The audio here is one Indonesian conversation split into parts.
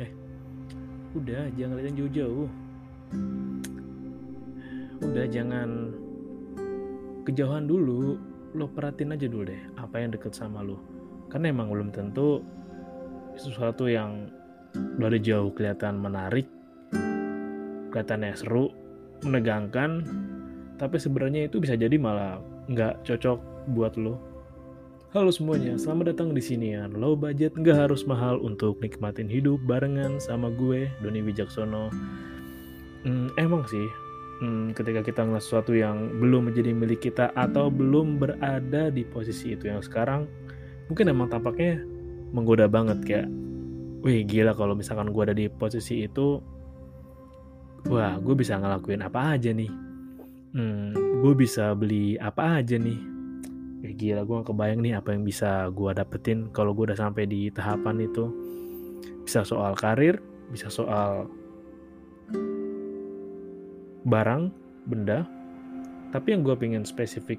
heh, udah jangan lihat yang jauh-jauh. Udah jangan kejauhan dulu. Lo perhatiin aja dulu deh apa yang deket sama lo. Karena emang belum tentu sesuatu yang dari jauh kelihatan menarik, kelihatannya seru, menegangkan, tapi sebenarnya itu bisa jadi malah nggak cocok buat lo. Halo semuanya, selamat datang di sini ya. Low budget nggak harus mahal untuk nikmatin hidup barengan sama gue, Doni Wijaksono. Hmm, emang sih, hmm, ketika kita ngeliat sesuatu yang belum menjadi milik kita atau belum berada di posisi itu yang sekarang, mungkin emang tampaknya menggoda banget kayak, wih gila kalau misalkan gue ada di posisi itu, wah gue bisa ngelakuin apa aja nih. Hmm, gue bisa beli apa aja nih ya gila gue gak kebayang nih apa yang bisa gue dapetin kalau gue udah sampai di tahapan itu. Bisa soal karir bisa soal barang benda. Tapi yang gue pengen spesifik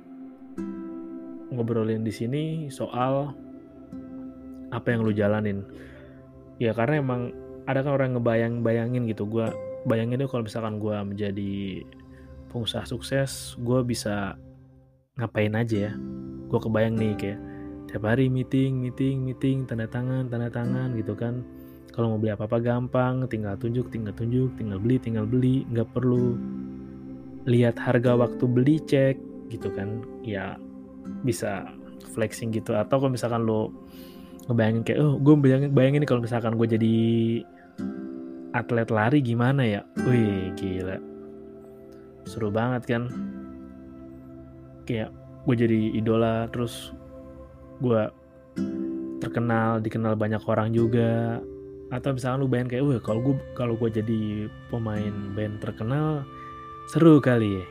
ngobrolin di sini soal apa yang lu jalanin. Ya karena emang ada kan orang ngebayang bayangin gitu? Gue bayangin tuh kalau misalkan gue menjadi pengusaha sukses gue bisa ngapain aja ya gue kebayang nih kayak tiap hari meeting meeting meeting tanda tangan tanda tangan gitu kan. Kalau mau beli apa apa gampang tinggal tunjuk tinggal tunjuk tinggal beli tinggal beli nggak perlu lihat harga waktu beli cek gitu kan. Ya bisa flexing gitu. Atau kalau misalkan lo ngebayangin kayak oh gue bayangin bayangin kalau misalkan gue jadi atlet lari gimana ya? Wih gila. Seru banget kan. Kayak gue jadi idola terus gue terkenal dikenal banyak orang juga. Atau misalkan lu bayangin kayak wah kalau gue kalau gue jadi pemain band terkenal seru kali ya.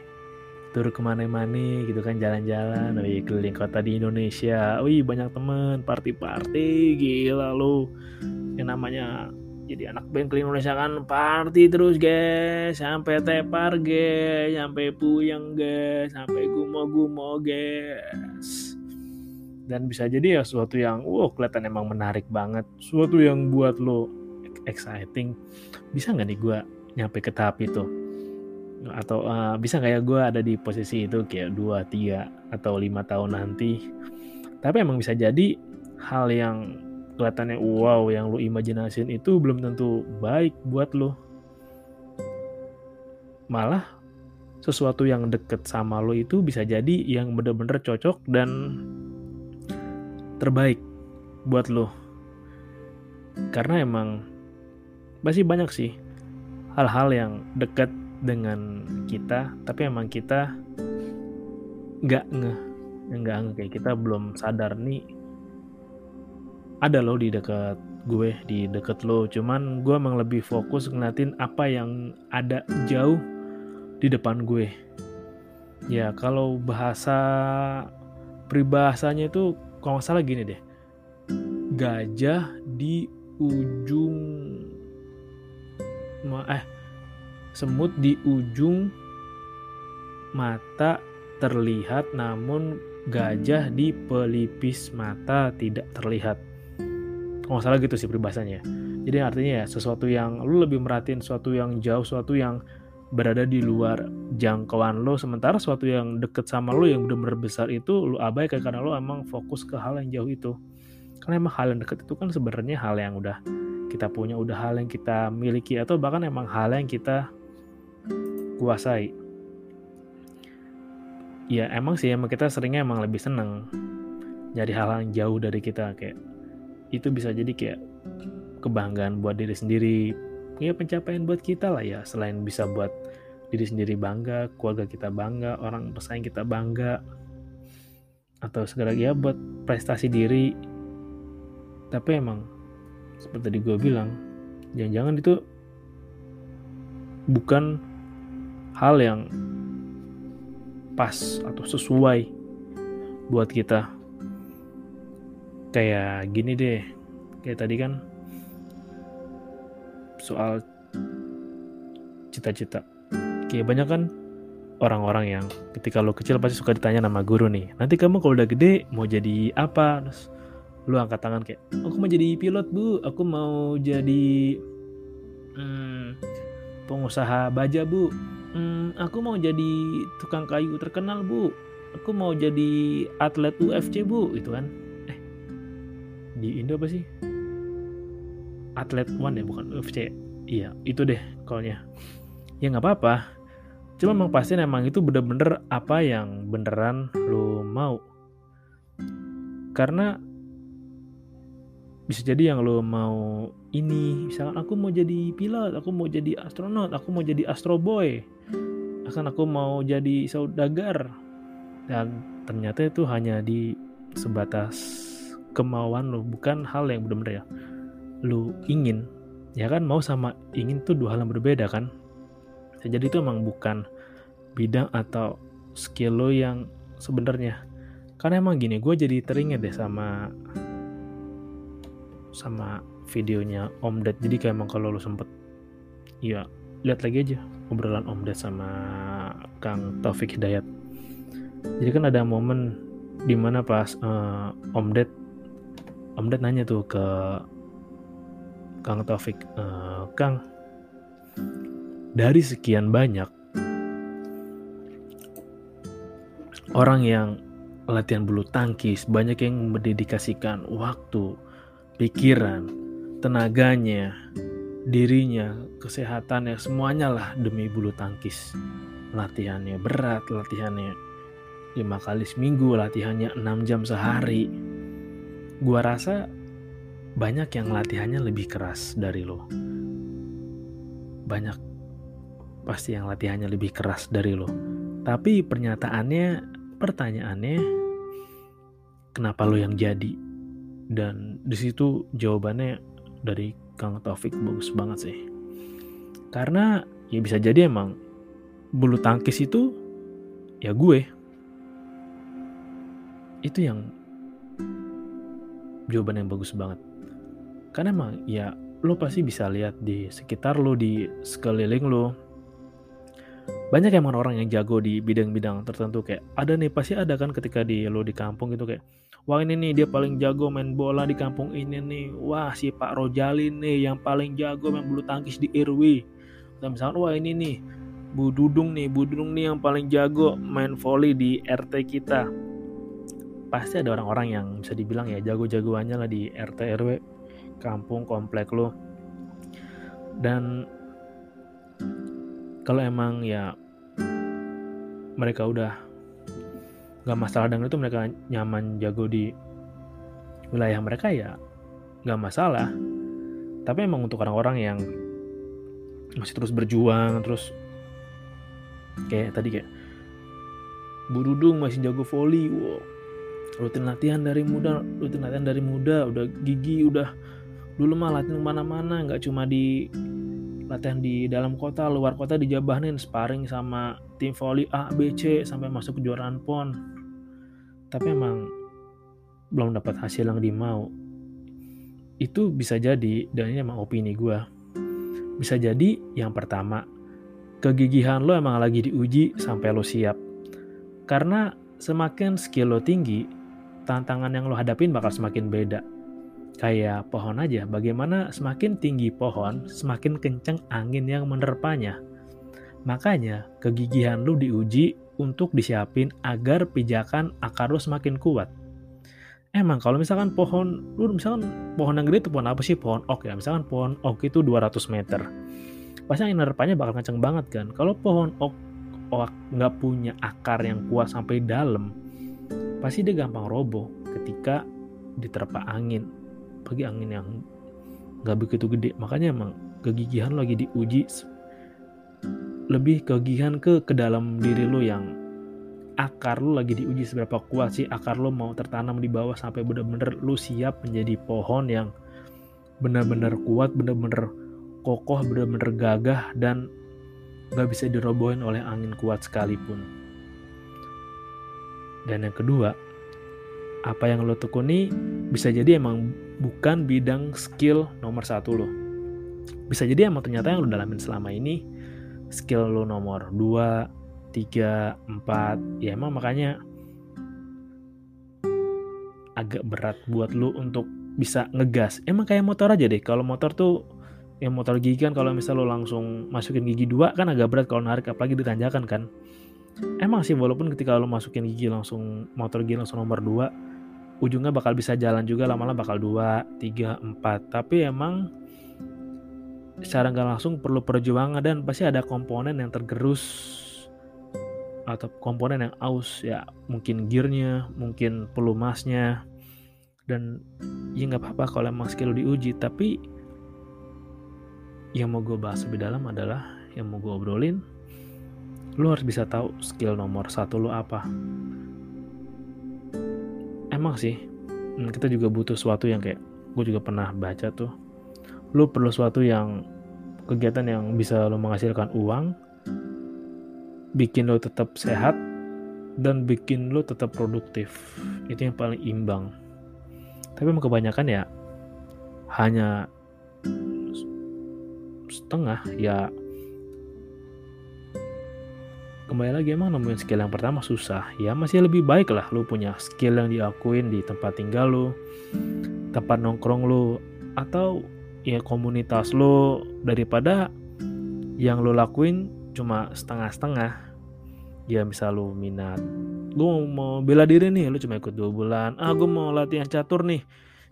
Turun ke mana-mana gitu kan jalan-jalan wih keliling kota di Indonesia. Wih banyak temen party-party gila lu. Yang namanya jadi anak band keliling Indonesia kan party terus guys. Sampai tepar guys. Sampai puyeng guys. Sampai gumo-gumo guys. Dan bisa jadi ya sesuatu yang wow kelihatan emang menarik banget. Sesuatu yang buat lo exciting. Bisa nggak nih gue nyampe ke tahap itu? Atau uh, bisa nggak ya gue ada di posisi itu kayak dua tiga atau lima tahun nanti? Tapi emang bisa jadi hal yang kelihatannya wow yang lu imajinasin itu belum tentu baik buat lo malah sesuatu yang deket sama lo itu bisa jadi yang bener-bener cocok dan terbaik buat lo karena emang masih banyak sih hal-hal yang deket dengan kita tapi emang kita nggak nge nggak nge kayak kita belum sadar nih ada lo di dekat gue di deket lo. Cuman gue emang lebih fokus ngeliatin apa yang ada jauh di depan gue. Ya kalau bahasa peribahasanya itu kalau nggak salah gini deh. Gajah di ujung eh semut di ujung mata terlihat namun gajah di pelipis mata tidak terlihat. Kalau nggak salah gitu sih peribahasanya. Jadi artinya ya sesuatu yang lu lebih merhatiin sesuatu yang jauh, sesuatu yang berada di luar jangkauan lo sementara sesuatu yang deket sama lo yang benar-benar besar itu lo abaikan karena lo emang fokus ke hal yang jauh itu karena emang hal yang deket itu kan sebenarnya hal yang udah kita punya udah hal yang kita miliki atau bahkan emang hal yang kita kuasai ya emang sih emang kita seringnya emang lebih seneng jadi hal yang jauh dari kita kayak itu bisa jadi kayak kebanggaan buat diri sendiri. Ya pencapaian buat kita lah ya selain bisa buat diri sendiri bangga keluarga kita bangga orang pesaing kita bangga atau segala ya buat prestasi diri. Tapi emang seperti tadi gue bilang jangan-jangan itu bukan hal yang pas atau sesuai buat kita kayak gini deh kayak tadi kan soal cita-cita. Kayak banyak kan orang-orang yang ketika lo kecil pasti suka ditanya nama guru nih. Nanti kamu kalau udah gede mau jadi apa? Terus lu angkat tangan kayak, aku mau jadi pilot bu, aku mau jadi hmm, pengusaha baja bu, hmm, aku mau jadi tukang kayu terkenal bu, aku mau jadi atlet UFC bu, itu kan? Eh, di Indo apa sih? atlet one ya bukan UFC iya itu deh kolnya ya nggak apa-apa. Cuma emang pasti emang itu bener-bener apa yang beneran lo mau. Karena bisa jadi yang lo mau ini misalkan aku mau jadi pilot aku mau jadi astronot aku mau jadi astro boy akan aku mau jadi saudagar. Dan ternyata itu hanya di sebatas kemauan lo bukan hal yang benar-benar ya. Lu ingin ya kan? Mau sama ingin tuh dua hal yang berbeda kan? Jadi itu emang bukan bidang atau skill lo yang sebenarnya. Karena emang gini gue jadi teringat deh sama sama videonya Om Ded. Jadi kayak emang kalau lo sempet ya lihat lagi aja obrolan Om Ded sama Kang Taufik Hidayat. Jadi kan ada momen di mana pas uh, Om Ded Om Ded nanya tuh ke Kang Taufik, uh, Kang, dari sekian banyak orang yang latihan bulu tangkis, banyak yang mendedikasikan waktu, pikiran, tenaganya, dirinya, kesehatannya, semuanya lah demi bulu tangkis. Latihannya berat, latihannya lima kali seminggu, latihannya 6 jam sehari. Gua rasa banyak yang latihannya lebih keras dari lo. Banyak pasti yang latihannya lebih keras dari lo. Tapi pernyataannya, pertanyaannya, kenapa lo yang jadi? Dan di situ jawabannya dari Kang Taufik bagus banget sih. Karena ya bisa jadi emang bulu tangkis itu ya gue. Itu yang jawaban yang bagus banget. Karena emang ya lo pasti bisa lihat di sekitar lo di sekeliling lo. Banyak emang orang yang jago di bidang-bidang tertentu kayak ada nih pasti ada kan ketika di lo di kampung gitu kayak wah ini nih dia paling jago main bola di kampung ini nih. Wah si Pak Rojalin nih yang paling jago main bulu tangkis di RW dan misalnya wah ini nih Bu Dudung nih Bu Dudung nih yang paling jago main volley di RT kita pasti ada orang-orang yang bisa dibilang ya jago-jagoannya lah di RT RW kampung komplek lo dan kalau emang ya mereka udah nggak masalah dengan itu mereka nyaman jago di wilayah mereka ya nggak masalah. Tapi emang untuk orang-orang yang masih terus berjuang terus kayak tadi kayak Bu Dudung masih jago volley wow rutin latihan dari muda rutin latihan dari muda udah gigi udah dulu mah latihan mana-mana nggak cuma di latihan di dalam kota luar kota dijabahin sparring sama tim volley A B C sampai masuk kejuaraan pon. Tapi emang belum dapat hasil yang dimau. Itu bisa jadi dan ini emang opini gue bisa jadi yang pertama kegigihan lo emang lagi diuji sampai lo siap. Karena semakin skill lo tinggi tantangan yang lo hadapin bakal semakin beda Kayak pohon aja, bagaimana semakin tinggi pohon, semakin kencang angin yang menerpanya. Makanya kegigihan lu diuji untuk disiapin agar pijakan akar lu semakin kuat. Emang kalau misalkan pohon, lu misalkan pohon yang gede itu pohon apa sih? Pohon oak ya. Misalkan pohon oak itu 200 meter. Pasti angin nerpanya bakal kenceng banget kan. Kalau pohon oak, oak nggak punya akar yang kuat sampai dalam, pasti dia gampang roboh ketika diterpa angin. Bagi angin yang nggak begitu gede. Makanya emang kegigihan lagi diuji lebih kegigihan ke ke dalam diri lo yang akar lu lagi diuji seberapa kuat sih akar lu mau tertanam di bawah sampai bener-bener lu siap menjadi pohon yang bener-bener kuat, bener-bener kokoh, bener-bener gagah dan gak bisa dirobohin oleh angin kuat sekalipun. Dan yang kedua, apa yang lo tekuni bisa jadi emang bukan bidang skill nomor satu lo. Bisa jadi emang ternyata yang lo dalamin selama ini skill lo nomor dua, tiga, empat, ya emang makanya agak berat buat lu untuk bisa ngegas. Emang kayak motor aja deh. Kalau motor tuh yang motor gigi kan kalau misal lo langsung masukin gigi dua kan agak berat kalau narik apalagi ditanjakan kan. Emang sih walaupun ketika lo masukin gigi langsung motor gigi langsung nomor dua ujungnya bakal bisa jalan juga lama-lama bakal dua, tiga, empat. Tapi emang secara nggak langsung perlu perjuangan dan pasti ada komponen yang tergerus atau komponen yang aus ya. Mungkin gearnya mungkin pelumasnya. Dan ya nggak apa-apa kalau emang skill diuji. Tapi yang mau gue bahas lebih dalam adalah yang mau gue obrolin lo harus bisa tahu skill nomor satu lo apa. Emang sih hmm, kita juga butuh sesuatu yang kayak gue juga pernah baca tuh. Lo perlu sesuatu yang kegiatan yang bisa lo menghasilkan uang bikin lo tetap sehat dan bikin lo tetap produktif. Itu yang paling imbang. Tapi emang kebanyakan ya hanya setengah ya kembali lagi emang nemuin skill yang pertama susah. Ya masih lebih baik lah lo punya skill yang diakuin di tempat tinggal lo tempat nongkrong lo atau ya komunitas lo daripada yang lo lakuin cuma setengah-setengah. Ya misal lu minat gue mau bela diri nih lu cuma ikut dua bulan. Ah gue mau latihan catur nih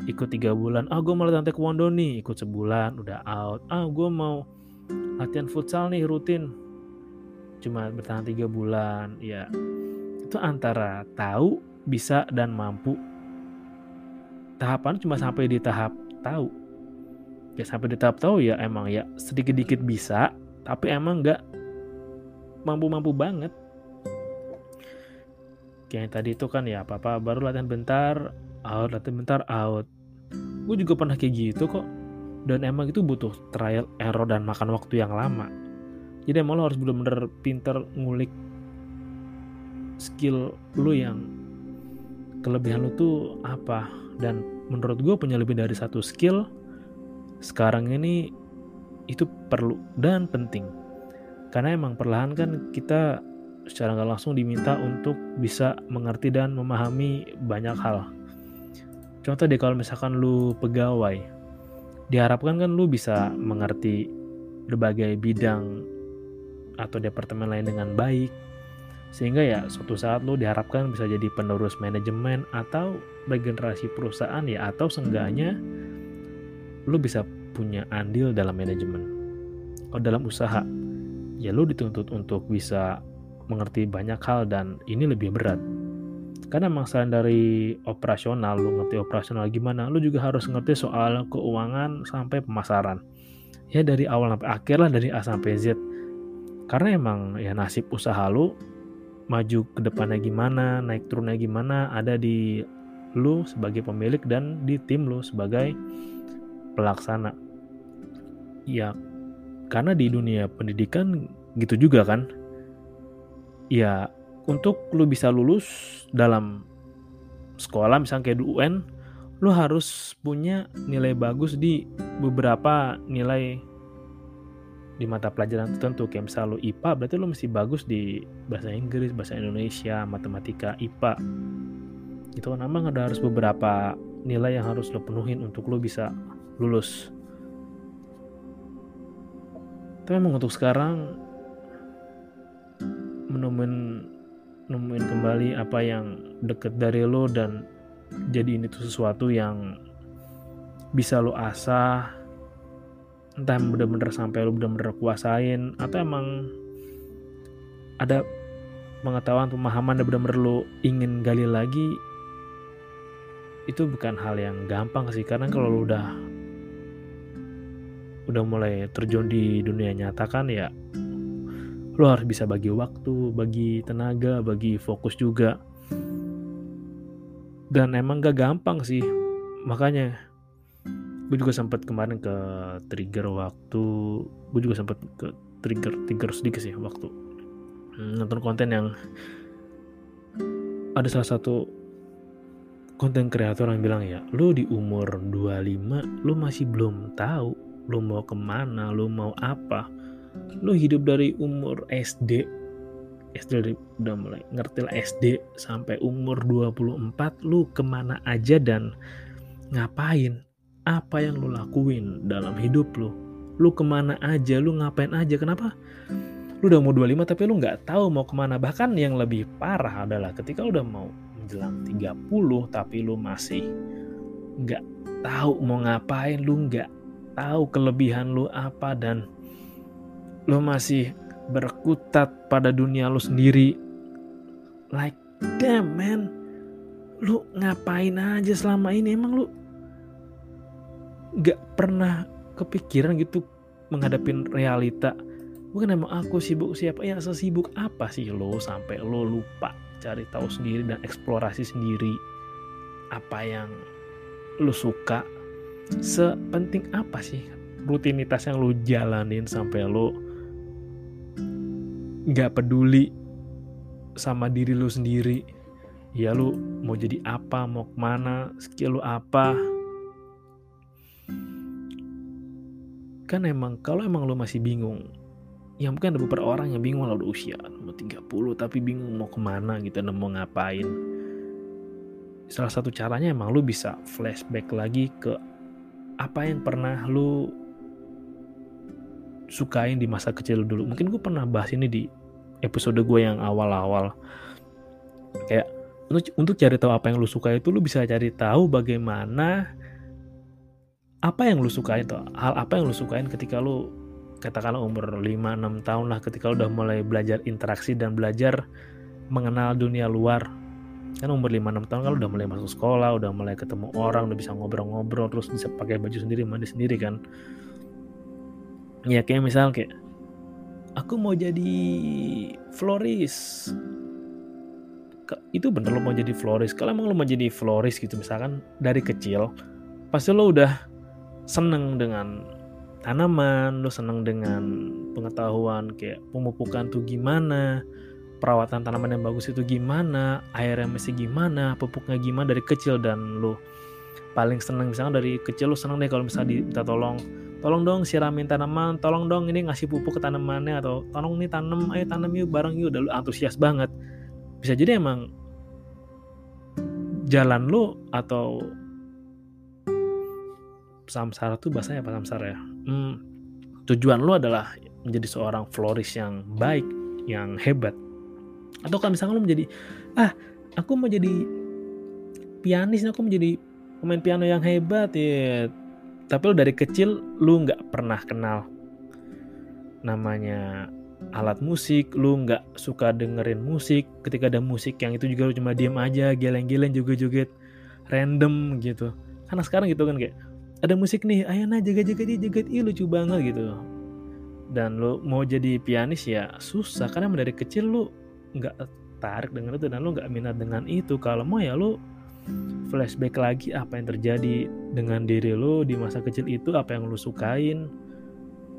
ikut tiga bulan. Ah gue mau latihan taekwondo nih ikut sebulan udah out. Ah gue mau latihan futsal nih rutin cuma bertahan tiga bulan ya. Itu antara tahu bisa dan mampu. Tahapan cuma sampai di tahap tahu. Ya sampai di tahap tahu ya emang ya sedikit dikit bisa tapi emang nggak mampu-mampu banget. Kayak yang tadi itu kan ya apa-apa baru latihan bentar out latihan bentar out. Gue juga pernah kayak gitu kok. Dan emang itu butuh trial error dan makan waktu yang lama jadi emang lo harus bener-bener pinter ngulik skill lo yang kelebihan lo tuh apa dan menurut gue punya lebih dari satu skill sekarang ini itu perlu dan penting karena emang perlahan kan kita secara nggak langsung diminta untuk bisa mengerti dan memahami banyak hal. Contoh deh kalau misalkan lu pegawai, diharapkan kan lu bisa mengerti berbagai bidang atau departemen lain dengan baik, sehingga ya suatu saat lu diharapkan bisa jadi penerus manajemen atau regenerasi perusahaan ya atau seenggaknya lu bisa punya andil dalam manajemen atau dalam usaha ya lu dituntut untuk bisa mengerti banyak hal dan ini lebih berat. Karena selain dari operasional, lu ngerti operasional gimana, lu juga harus ngerti soal keuangan sampai pemasaran. Ya dari awal sampai akhir lah, dari A sampai Z. Karena emang ya nasib usaha lu maju ke depannya gimana, naik turunnya gimana, ada di lu sebagai pemilik dan di tim lu sebagai pelaksana. Ya karena di dunia pendidikan gitu juga kan ya untuk lu bisa lulus dalam sekolah misalnya kayak di UN lu harus punya nilai bagus di beberapa nilai di mata pelajaran tertentu kayak misal lu IPA berarti lu mesti bagus di bahasa Inggris, bahasa Indonesia, matematika, IPA itu kan emang ada harus beberapa nilai yang harus lo penuhin untuk lo bisa lulus. Tapi emang untuk sekarang menemuin nemuin kembali apa yang deket dari lo dan jadi ini tuh sesuatu yang bisa lo asah entah bener-bener sampai lo bener-bener kuasain atau emang ada pengetahuan pemahaman dan bener-bener lo ingin gali lagi itu bukan hal yang gampang sih karena kalau lo udah udah mulai terjun di dunia nyata kan ya lo harus bisa bagi waktu, bagi tenaga, bagi fokus juga. Dan emang gak gampang sih. Makanya gue juga sempat kemarin ke trigger waktu, gue juga sempat ke trigger trigger sedikit sih waktu nonton konten yang ada salah satu konten kreator yang bilang ya, lu di umur 25 lu masih belum tahu lu mau ke mana, lu mau apa. Lu hidup dari umur SD SD dari udah mulai ngerti lah SD sampai umur 24 lu ke mana aja dan ngapain apa yang lu lakuin dalam hidup lu? Lu ke mana aja? Lu ngapain aja? Kenapa? Lu udah mau 25 tapi lu nggak tahu mau ke mana. Bahkan yang lebih parah adalah ketika lu udah mau menjelang 30 tapi lu masih nggak tahu mau ngapain lu nggak tahu kelebihan lu apa dan lo masih berkutat pada dunia lo sendiri. Like damn man. Lu ngapain aja selama ini? Emang lu gak pernah kepikiran gitu menghadapi realita. Bukan emang aku sibuk siapa ya sesibuk apa sih lo sampai lo lupa cari tahu sendiri dan eksplorasi sendiri apa yang lo suka? Sepenting apa sih rutinitas yang lo jalanin sampai lo nggak peduli sama diri lu sendiri? Ya lu mau jadi apa mau ke mana skill lu apa kan emang kalau emang lu masih bingung ya mungkin ada beberapa orang yang bingung lah udah usia mau 30 tapi bingung mau ke mana gitu dan mau ngapain. Salah satu caranya emang lu bisa flashback lagi ke apa yang pernah lu sukain di masa kecil dulu. Mungkin gue pernah bahas ini di episode gue yang awal-awal. Kayak untuk untuk cari tahu apa yang lu suka itu lu bisa cari tahu bagaimana apa yang lu suka itu hal apa yang lu sukain ketika lu katakanlah umur 5-6 tahun lah ketika lu udah mulai belajar interaksi dan belajar mengenal dunia luar. Kan umur 5-6 tahun kan udah mulai masuk sekolah udah mulai ketemu orang udah bisa ngobrol-ngobrol terus bisa pakai baju sendiri mandi sendiri kan. Ya kayak misal kayak aku mau jadi florist. Itu bener lo mau jadi florist. Kalau emang lo mau jadi florist gitu misalkan dari kecil pasti lo udah seneng dengan tanaman lo seneng dengan pengetahuan kayak pemupukan tuh gimana perawatan tanaman yang bagus itu gimana airnya mesti gimana pupuknya gimana dari kecil dan lo paling seneng misalkan dari kecil lo seneng deh kalau misalnya diminta tolong tolong dong siramin tanaman tolong dong ini ngasih pupuk ke tanamannya atau tolong nih tanam ayo tanam yuk bareng yuk udah lu antusias banget. Bisa jadi emang jalan lu atau samsara tuh bahasanya apa samsara ya? Hmm, tujuan lu adalah menjadi seorang florist yang baik yang hebat. Atau kan misalnya lu menjadi ah aku mau jadi pianis aku mau jadi pemain piano yang hebat ya tapi lo dari kecil lu nggak pernah kenal namanya alat musik, lu nggak suka dengerin musik, ketika ada musik yang itu juga lu cuma diem aja, geleng-geleng juga joget random gitu. Karena sekarang gitu kan kayak ada musik nih, ayo nah jaga-jaga dia joget, ih lucu banget gitu. Dan lu mau jadi pianis ya susah karena dari kecil lu nggak tarik dengan itu dan lu nggak minat dengan itu. Kalau mau ya lu flashback lagi apa yang terjadi dengan diri lo di masa kecil itu apa yang lo sukain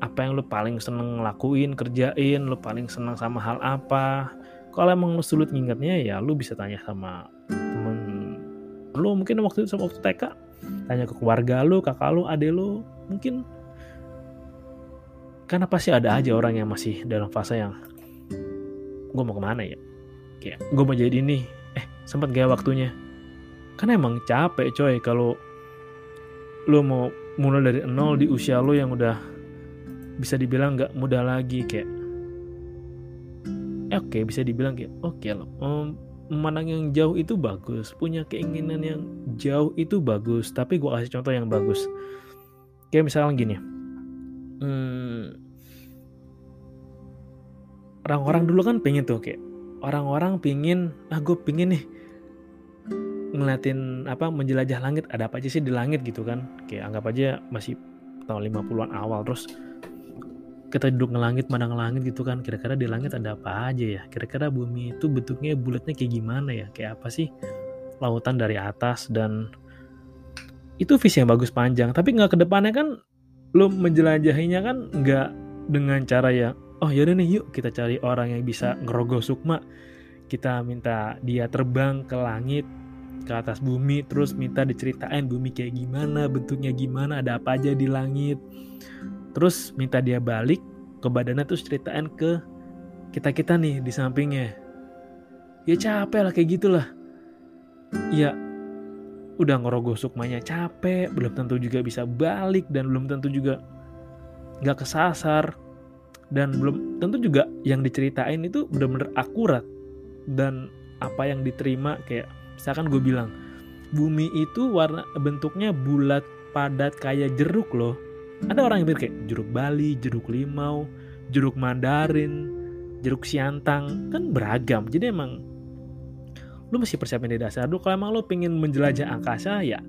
apa yang lo paling seneng lakuin kerjain lo paling seneng sama hal apa kalau emang lo sulit ngingetnya ya lo bisa tanya sama temen lo mungkin waktu itu sama waktu TK tanya ke keluarga lo kakak lo ade lo mungkin karena pasti ada aja orang yang masih dalam fase yang gue mau ke mana ya? Kayak gue mau jadi ini. Eh sempat gak waktunya? Kan emang capek coy kalau lo mau mulai dari nol di usia lo yang udah bisa dibilang nggak mudah lagi kayak eh, oke okay, bisa dibilang kayak oke okay um, memandang yang jauh itu bagus punya keinginan yang jauh itu bagus tapi gue kasih contoh yang bagus. Kayak misalnya gini. Hmm, orang-orang dulu kan pengen tuh kayak orang-orang pingin ah gue pingin nih ngeliatin apa menjelajah langit ada apa aja sih di langit gitu kan. Kayak anggap aja masih tahun 50-an awal terus kita duduk ngelangit mana ngelangit gitu kan. Kira-kira di langit ada apa aja ya? Kira-kira bumi itu bentuknya bulatnya kayak gimana ya? Kayak apa sih lautan dari atas dan itu visi yang bagus panjang. Tapi nggak ke depannya kan lo menjelajahinya kan nggak dengan cara ya oh yaudah nih yuk kita cari orang yang bisa ngerogoh sukma. Kita minta dia terbang ke langit ke atas bumi terus minta diceritain bumi kayak gimana bentuknya gimana ada apa aja di langit. Terus minta dia balik ke badannya terus ceritain ke kita kita nih di sampingnya. Ya capek lah kayak gitulah ya udah ngerogoh sukmanya capek belum tentu juga bisa balik dan belum tentu juga nggak kesasar dan belum tentu juga yang diceritain itu benar-benar akurat dan apa yang diterima kayak misalkan gue bilang bumi itu warna bentuknya bulat padat kayak jeruk loh ada orang yang mikir kayak jeruk Bali, jeruk limau, jeruk Mandarin, jeruk siantang kan beragam. Jadi emang lu mesti persiapin di dasar dulu. Kalau emang lu pengen menjelajah angkasa ya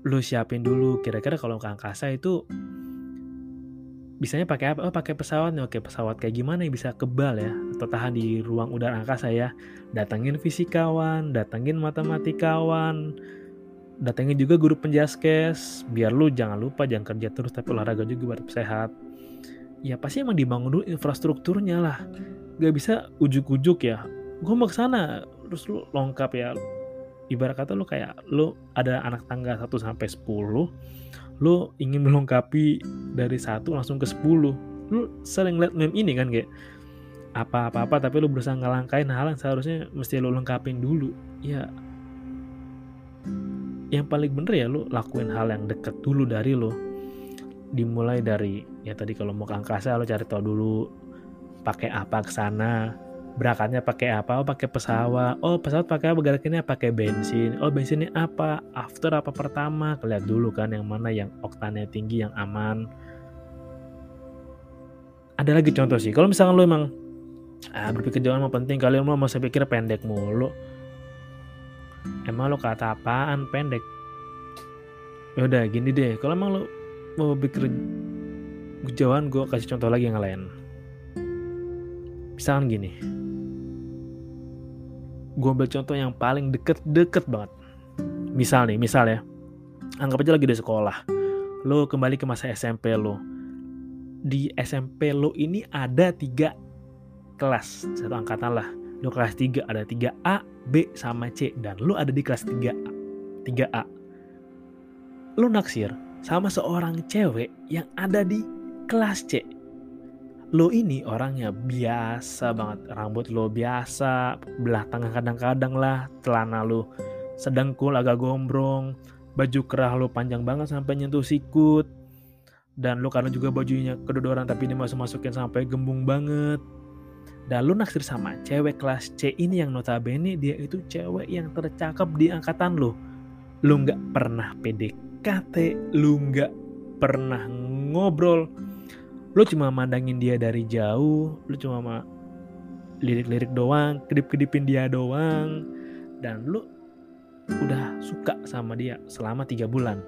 lu siapin dulu kira-kira kalau ke angkasa itu bisanya pakai apa? Oh, pakai pesawat nih. Oke, pesawat kayak gimana yang bisa kebal ya atau tahan di ruang udara angkasa ya. Datangin fisikawan, datangin matematikawan, datengin juga guru penjaskes biar lu jangan lupa jangan kerja terus tapi olahraga juga buat sehat ya pasti emang dibangun dulu infrastrukturnya lah gak bisa ujuk-ujuk ya gue mau ke sana terus lu lengkap ya. Ibarat kata lu kayak lu ada anak tangga 1 sampai 10 lu ingin melengkapi dari satu langsung ke 10 lu sering liat meme ini kan kayak apa-apa-apa tapi lu berusaha ngelangkain hal yang seharusnya mesti lu lengkapin dulu. Ya yang paling bener ya lu lakuin hal yang deket dulu dari lo dimulai dari ya tadi kalau mau ke angkasa lo cari tahu dulu pakai apa ke sana berangkatnya pakai apa? Oh pakai pesawat. Oh pesawat pakai apa? Gerakannya pakai bensin. Oh bensinnya apa? After apa pertama? Lihat dulu kan yang mana yang oktannya tinggi yang aman. Ada lagi contoh sih. Kalau misalkan lo emang ah, berpikir jauh mau penting kalian mau masa pikir pendek mulu. Emang lo kata apaan? Pendek. Ya udah gini deh. Kalau emang lo mau pikir jauhan gue kasih contoh lagi yang lain. Misalkan gini gue ambil contoh yang paling deket-deket banget misal nih misal ya anggap aja lagi di sekolah lo kembali ke masa SMP lo di SMP lo ini ada tiga kelas satu angkatan lah lo kelas 3 ada 3A, B sama C dan lo ada di kelas 3A. 3A. Lo naksir sama seorang cewek yang ada di kelas C. Lo ini orangnya biasa banget, rambut lo biasa, belah tengah kadang-kadang lah, celana lo sedengkul agak gombrong, baju kerah lo panjang banget sampai nyentuh sikut, dan lo karena juga bajunya kedodoran tapi ini masuk masukin sampai gembung banget dan lu naksir sama cewek kelas C ini yang notabene dia itu cewek yang tercakap di angkatan lu. Lu nggak pernah PDKT, lu nggak pernah ngobrol. Lu cuma mandangin dia dari jauh, lu cuma ma lirik-lirik doang, kedip-kedipin dia doang. Dan lu udah suka sama dia selama tiga bulan.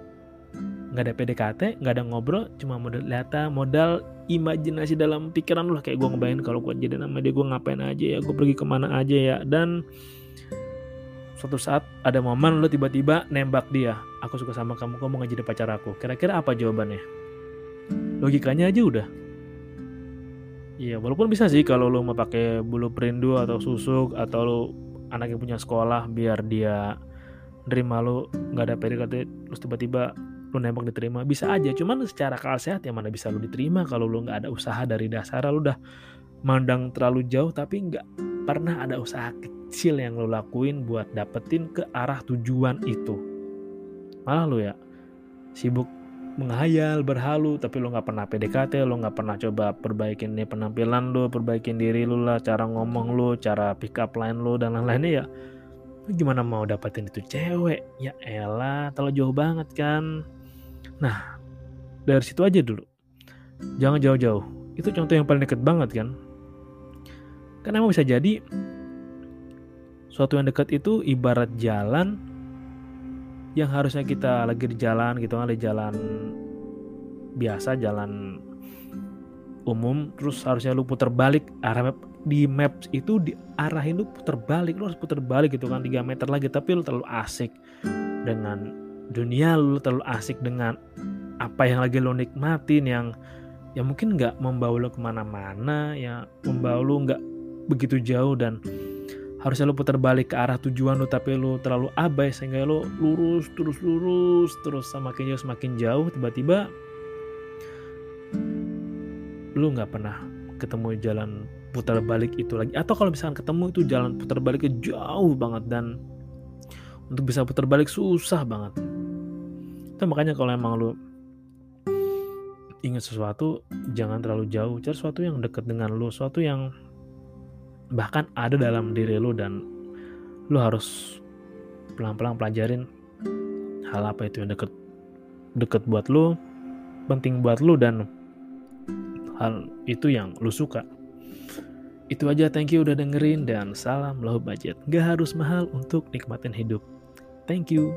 Nggak ada PDKT nggak ada ngobrol cuma modal data modal imajinasi dalam pikiran lu kayak gue ngebayangin kalau gue jadi nama dia gue ngapain aja ya gue pergi ke mana aja ya. Dan suatu saat ada momen lu tiba-tiba nembak dia aku suka sama kamu kamu mau jadi pacar aku? Kira-kira apa jawabannya logikanya aja udah. Iya, walaupun bisa sih kalau lu mau pakai bulu perindu atau susuk atau lu anak yang punya sekolah biar dia nerima lu nggak ada PDKT terus tiba-tiba lu nembak diterima bisa aja. Cuman secara akal sehat yang mana bisa lu diterima kalau lu nggak ada usaha dari dasar lu udah mandang terlalu jauh tapi nggak pernah ada usaha kecil yang lu lakuin buat dapetin ke arah tujuan itu. Malah lu ya sibuk menghayal berhalu tapi lo nggak pernah PDKT lo nggak pernah coba perbaikin nih penampilan lo perbaikin diri lo lah cara ngomong lo cara pick up line lo dan lain-lainnya ya. Lo gimana mau dapetin itu cewek? Ya elah terlalu jauh banget kan. Nah dari situ aja dulu. Jangan jauh-jauh. Itu contoh yang paling deket banget kan. Kan emang bisa jadi suatu yang dekat itu ibarat jalan yang harusnya kita lagi di jalan gitu kan di jalan biasa jalan umum terus harusnya lu putar balik arah map di maps itu diarahin lu putar balik lu harus putar balik gitu kan 3 meter lagi tapi lu terlalu asik dengan dunia lu terlalu asik dengan apa yang lagi lu nikmatin yang yang mungkin nggak membawa lu ke mana-mana ya membawa lu nggak begitu jauh dan harusnya lo putar balik ke arah tujuan lo tapi lo terlalu abai sehingga lo lurus terus lurus terus semakin jauh semakin jauh tiba-tiba lo nggak pernah ketemu jalan putar balik itu lagi. Atau kalau misalkan ketemu itu jalan putar baliknya jauh banget dan untuk bisa putar balik susah banget. Itu makanya kalau emang lo ingat sesuatu jangan terlalu jauh. Cari sesuatu yang dekat dengan lo sesuatu yang bahkan ada dalam diri lu dan lu harus pelan-pelan pelajarin hal apa itu yang deket deket buat lu penting buat lu dan hal itu yang lu suka. Itu aja thank you udah dengerin dan salam low budget. Gak harus mahal untuk nikmatin hidup. Thank you